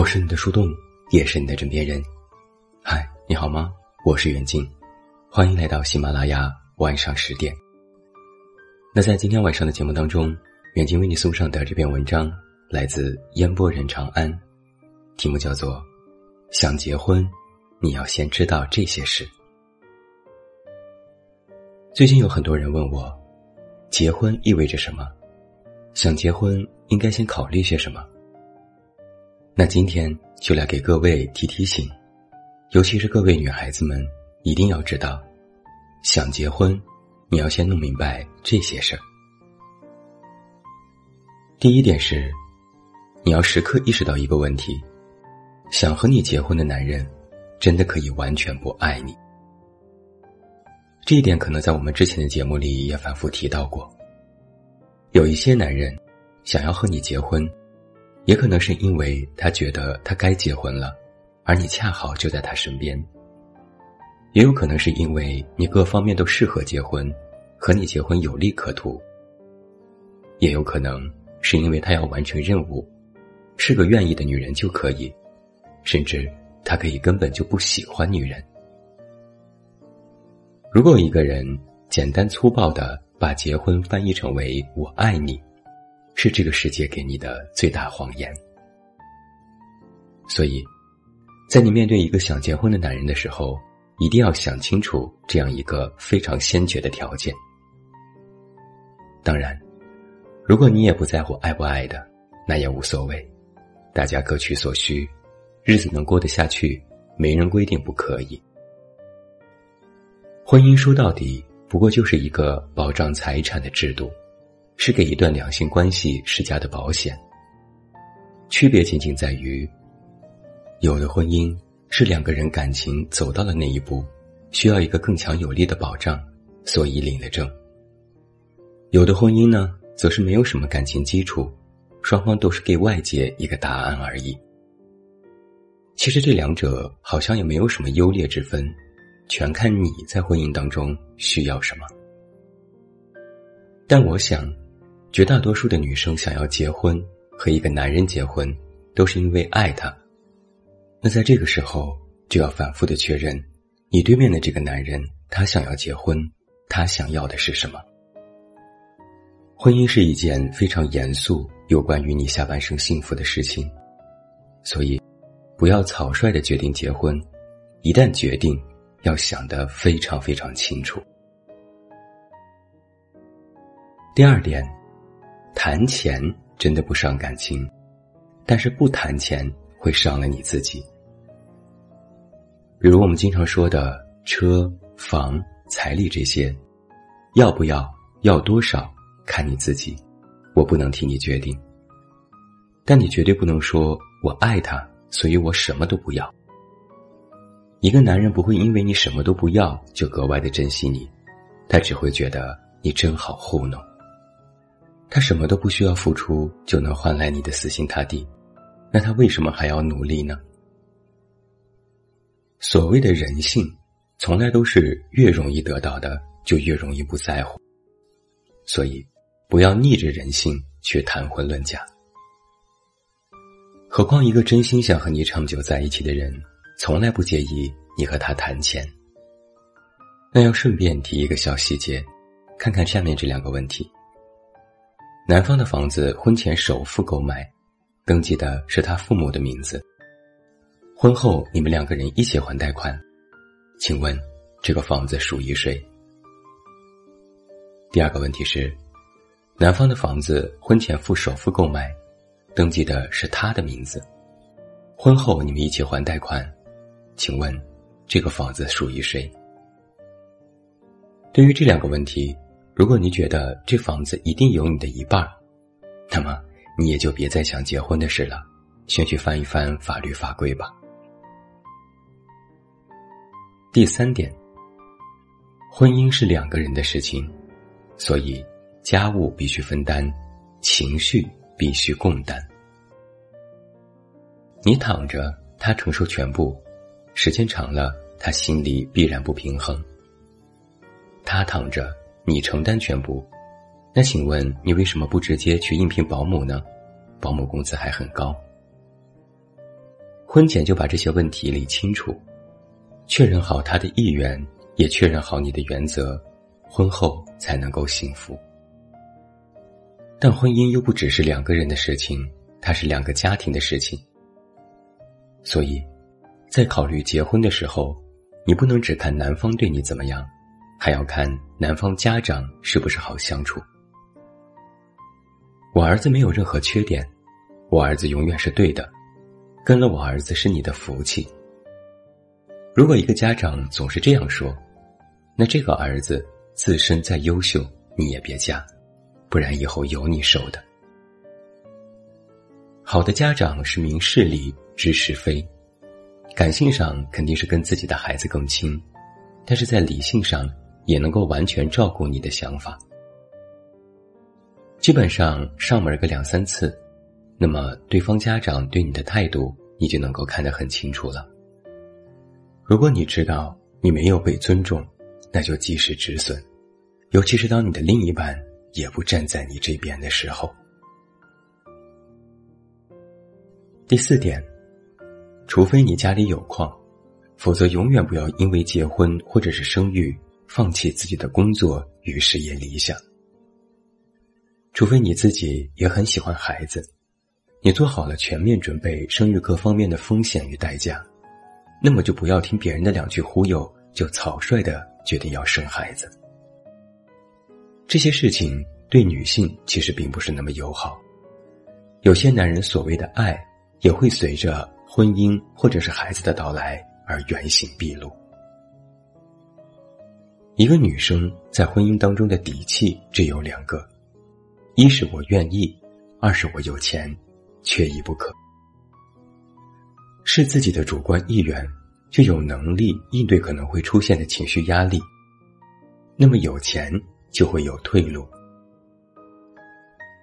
我是你的树洞，也是你的枕边人。嗨，你好吗？我是远近，欢迎来到喜马拉雅晚上十点。那在今天晚上的节目当中，远近为你送上的这篇文章来自烟波人长安，题目叫做《想结婚，你要先知道这些事》。最近有很多人问我，结婚意味着什么？想结婚应该先考虑些什么？那今天就来给各位提提醒，尤其是各位女孩子们，一定要知道，想结婚，你要先弄明白这些事儿。第一点是，你要时刻意识到一个问题：想和你结婚的男人，真的可以完全不爱你。这一点可能在我们之前的节目里也反复提到过。有一些男人，想要和你结婚。也可能是因为他觉得他该结婚了，而你恰好就在他身边。也有可能是因为你各方面都适合结婚，和你结婚有利可图。也有可能是因为他要完成任务，是个愿意的女人就可以，甚至他可以根本就不喜欢女人。如果一个人简单粗暴的把结婚翻译成为“我爱你”。是这个世界给你的最大谎言。所以，在你面对一个想结婚的男人的时候，一定要想清楚这样一个非常先决的条件。当然，如果你也不在乎爱不爱的，那也无所谓，大家各取所需，日子能过得下去，没人规定不可以。婚姻说到底，不过就是一个保障财产的制度。是给一段两性关系施加的保险。区别仅仅在于，有的婚姻是两个人感情走到了那一步，需要一个更强有力的保障，所以领了证；有的婚姻呢，则是没有什么感情基础，双方都是给外界一个答案而已。其实这两者好像也没有什么优劣之分，全看你在婚姻当中需要什么。但我想。绝大多数的女生想要结婚，和一个男人结婚，都是因为爱他。那在这个时候，就要反复的确认，你对面的这个男人，他想要结婚，他想要的是什么？婚姻是一件非常严肃、有关于你下半生幸福的事情，所以，不要草率的决定结婚，一旦决定，要想得非常非常清楚。第二点。谈钱真的不伤感情，但是不谈钱会伤了你自己。比如我们经常说的车、房、彩礼这些，要不要，要多少，看你自己，我不能替你决定。但你绝对不能说我爱他，所以我什么都不要。一个男人不会因为你什么都不要就格外的珍惜你，他只会觉得你真好糊弄。他什么都不需要付出就能换来你的死心塌地，那他为什么还要努力呢？所谓的人性，从来都是越容易得到的就越容易不在乎，所以不要逆着人性去谈婚论嫁。何况一个真心想和你长久在一起的人，从来不介意你和他谈钱。那要顺便提一个小细节，看看下面这两个问题。男方的房子婚前首付购买，登记的是他父母的名字。婚后你们两个人一起还贷款，请问这个房子属于谁？第二个问题是，男方的房子婚前付首付购买，登记的是他的名字。婚后你们一起还贷款，请问这个房子属于谁？对于这两个问题。如果你觉得这房子一定有你的一半儿，那么你也就别再想结婚的事了，先去翻一翻法律法规吧。第三点，婚姻是两个人的事情，所以家务必须分担，情绪必须共担。你躺着，他承受全部，时间长了，他心里必然不平衡。他躺着。你承担全部，那请问你为什么不直接去应聘保姆呢？保姆工资还很高。婚前就把这些问题理清楚，确认好他的意愿，也确认好你的原则，婚后才能够幸福。但婚姻又不只是两个人的事情，它是两个家庭的事情。所以，在考虑结婚的时候，你不能只看男方对你怎么样，还要看男方家长是不是好相处。我儿子没有任何缺点，我儿子永远是对的，跟了我儿子是你的福气。如果一个家长总是这样说，那这个儿子自身再优秀，你也别嫁。不然以后有你受的。好的家长是明事理、知是非，感性上肯定是跟自己的孩子更亲，但是在理性上也能够完全照顾你的想法。基本上上门个两三次，那么对方家长对你的态度你就能够看得很清楚了。如果你知道你没有被尊重，那就及时止损，尤其是当你的另一半。也不站在你这边的时候。第四点，除非你家里有矿，否则永远不要因为结婚或者是生育放弃自己的工作与事业理想。除非你自己也很喜欢孩子，你做好了全面准备生育各方面的风险与代价，那么就不要听别人的两句忽悠，就草率的决定要生孩子。这些事情对女性其实并不是那么友好，有些男人所谓的爱也会随着婚姻或者是孩子的到来而原形毕露。一个女生在婚姻当中的底气只有两个：一是我愿意，二是我有钱，缺一不可。是自己的主观意愿，就有能力应对可能会出现的情绪压力。那么有钱。就会有退路。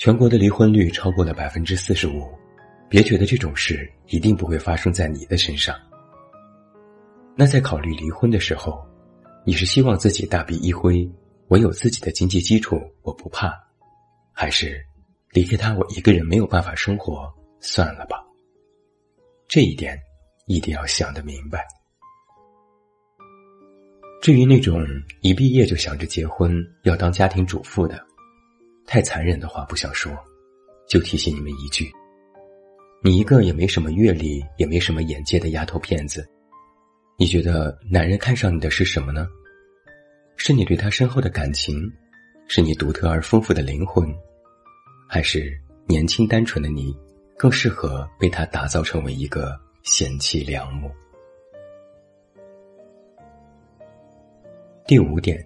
全国的离婚率超过了百分之四十五，别觉得这种事一定不会发生在你的身上。那在考虑离婚的时候，你是希望自己大笔一挥，我有自己的经济基础，我不怕，还是离开他我一个人没有办法生活，算了吧？这一点一定要想得明白。至于那种一毕业就想着结婚要当家庭主妇的，太残忍的话不想说，就提醒你们一句：你一个也没什么阅历、也没什么眼界的丫头片子，你觉得男人看上你的是什么呢？是你对他深厚的感情，是你独特而丰富的灵魂，还是年轻单纯的你更适合被他打造成为一个贤妻良母？第五点，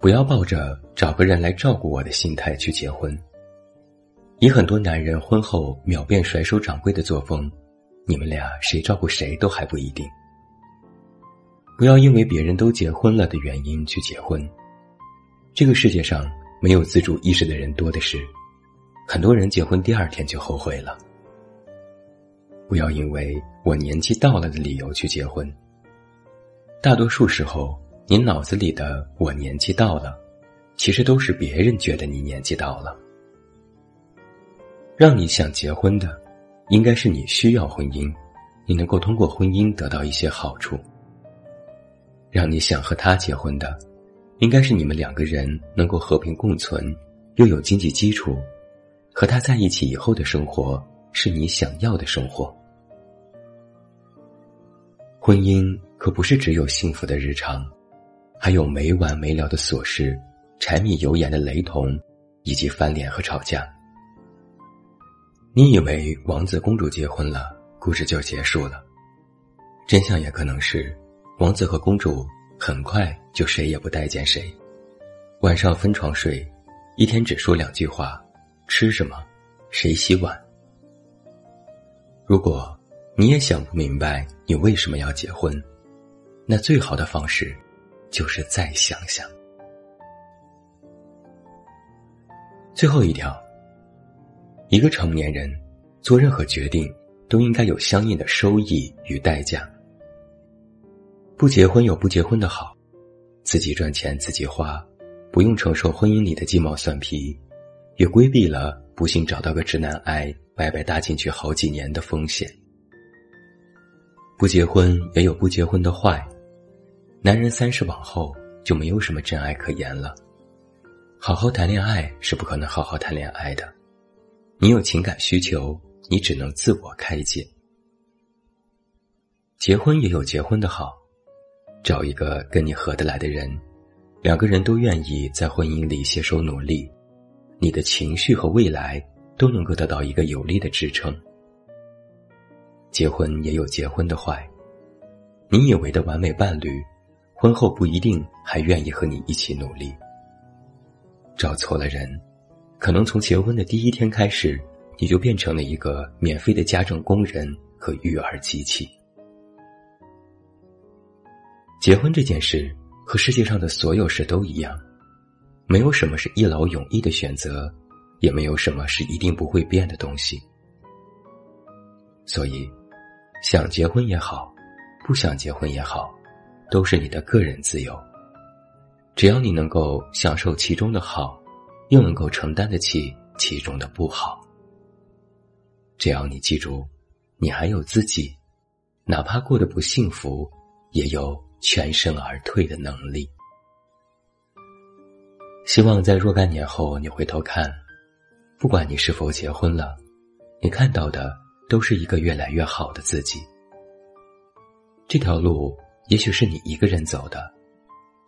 不要抱着找个人来照顾我的心态去结婚。以很多男人婚后秒变甩手掌柜的作风，你们俩谁照顾谁都还不一定。不要因为别人都结婚了的原因去结婚。这个世界上没有自主意识的人多的是，很多人结婚第二天就后悔了。不要因为我年纪到了的理由去结婚。大多数时候。你脑子里的“我年纪到了”，其实都是别人觉得你年纪到了。让你想结婚的，应该是你需要婚姻，你能够通过婚姻得到一些好处。让你想和他结婚的，应该是你们两个人能够和平共存，又有经济基础，和他在一起以后的生活是你想要的生活。婚姻可不是只有幸福的日常。还有没完没了的琐事，柴米油盐的雷同，以及翻脸和吵架。你以为王子公主结婚了，故事就结束了？真相也可能是，王子和公主很快就谁也不待见谁，晚上分床睡，一天只说两句话：吃什么，谁洗碗。如果你也想不明白你为什么要结婚，那最好的方式。就是再想想。最后一条，一个成年人做任何决定都应该有相应的收益与代价。不结婚有不结婚的好，自己赚钱自己花，不用承受婚姻里的鸡毛蒜皮，也规避了不幸找到个直男癌白白搭进去好几年的风险。不结婚也有不结婚的坏。男人三十往后就没有什么真爱可言了。好好谈恋爱是不可能好好谈恋爱的。你有情感需求，你只能自我开解。结婚也有结婚的好，找一个跟你合得来的人，两个人都愿意在婚姻里携手努力，你的情绪和未来都能够得到一个有力的支撑。结婚也有结婚的坏，你以为的完美伴侣，婚后不一定还愿意和你一起努力。找错了人，可能从结婚的第一天开始，你就变成了一个免费的家政工人和育儿机器。结婚这件事和世界上的所有事都一样，没有什么是一劳永逸的选择，也没有什么是一定不会变的东西。所以。想结婚也好，不想结婚也好，都是你的个人自由。只要你能够享受其中的好，又能够承担得起其中的不好。只要你记住，你还有自己，哪怕过得不幸福，也有全身而退的能力。希望在若干年后，你回头看，不管你是否结婚了，你看到的。都是一个越来越好的自己。这条路也许是你一个人走的，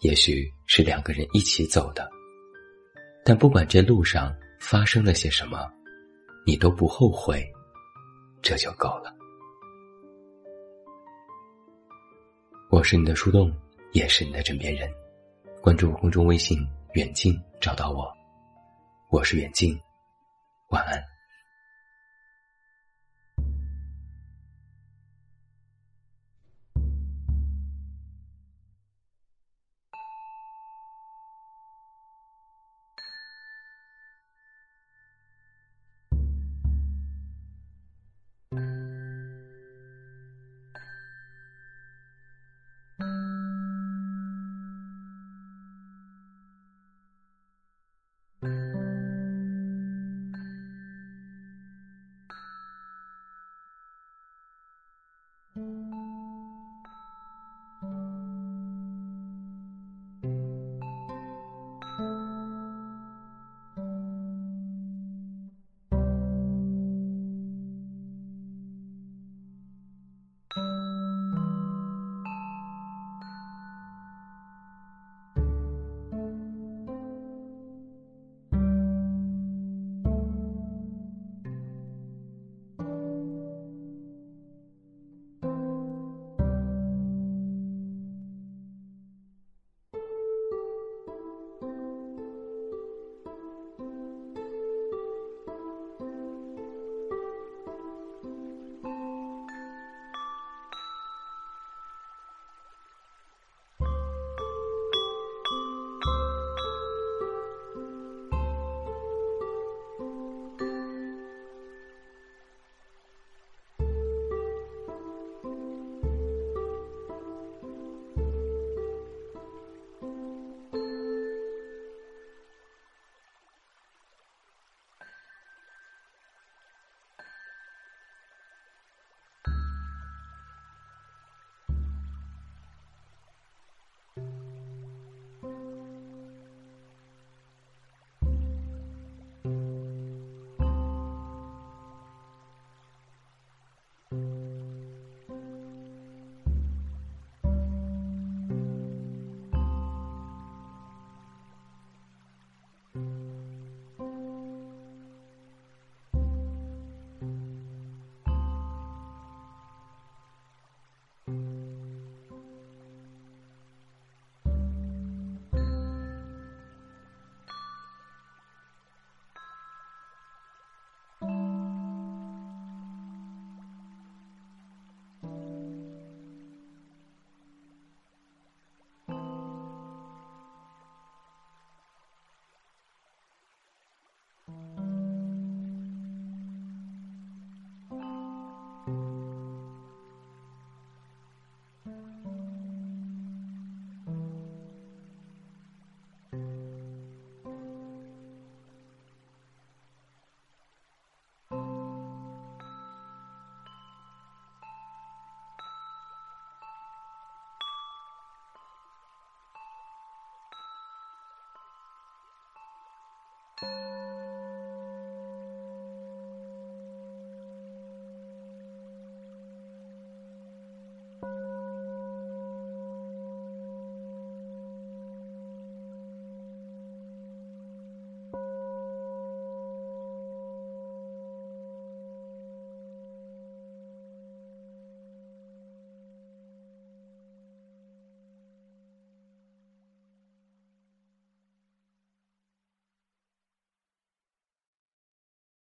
也许是两个人一起走的，但不管这路上发生了些什么，你都不后悔，这就够了。我是你的树洞，也是你的枕边人。关注公众微信“远近”，找到我。我是远近，晚安。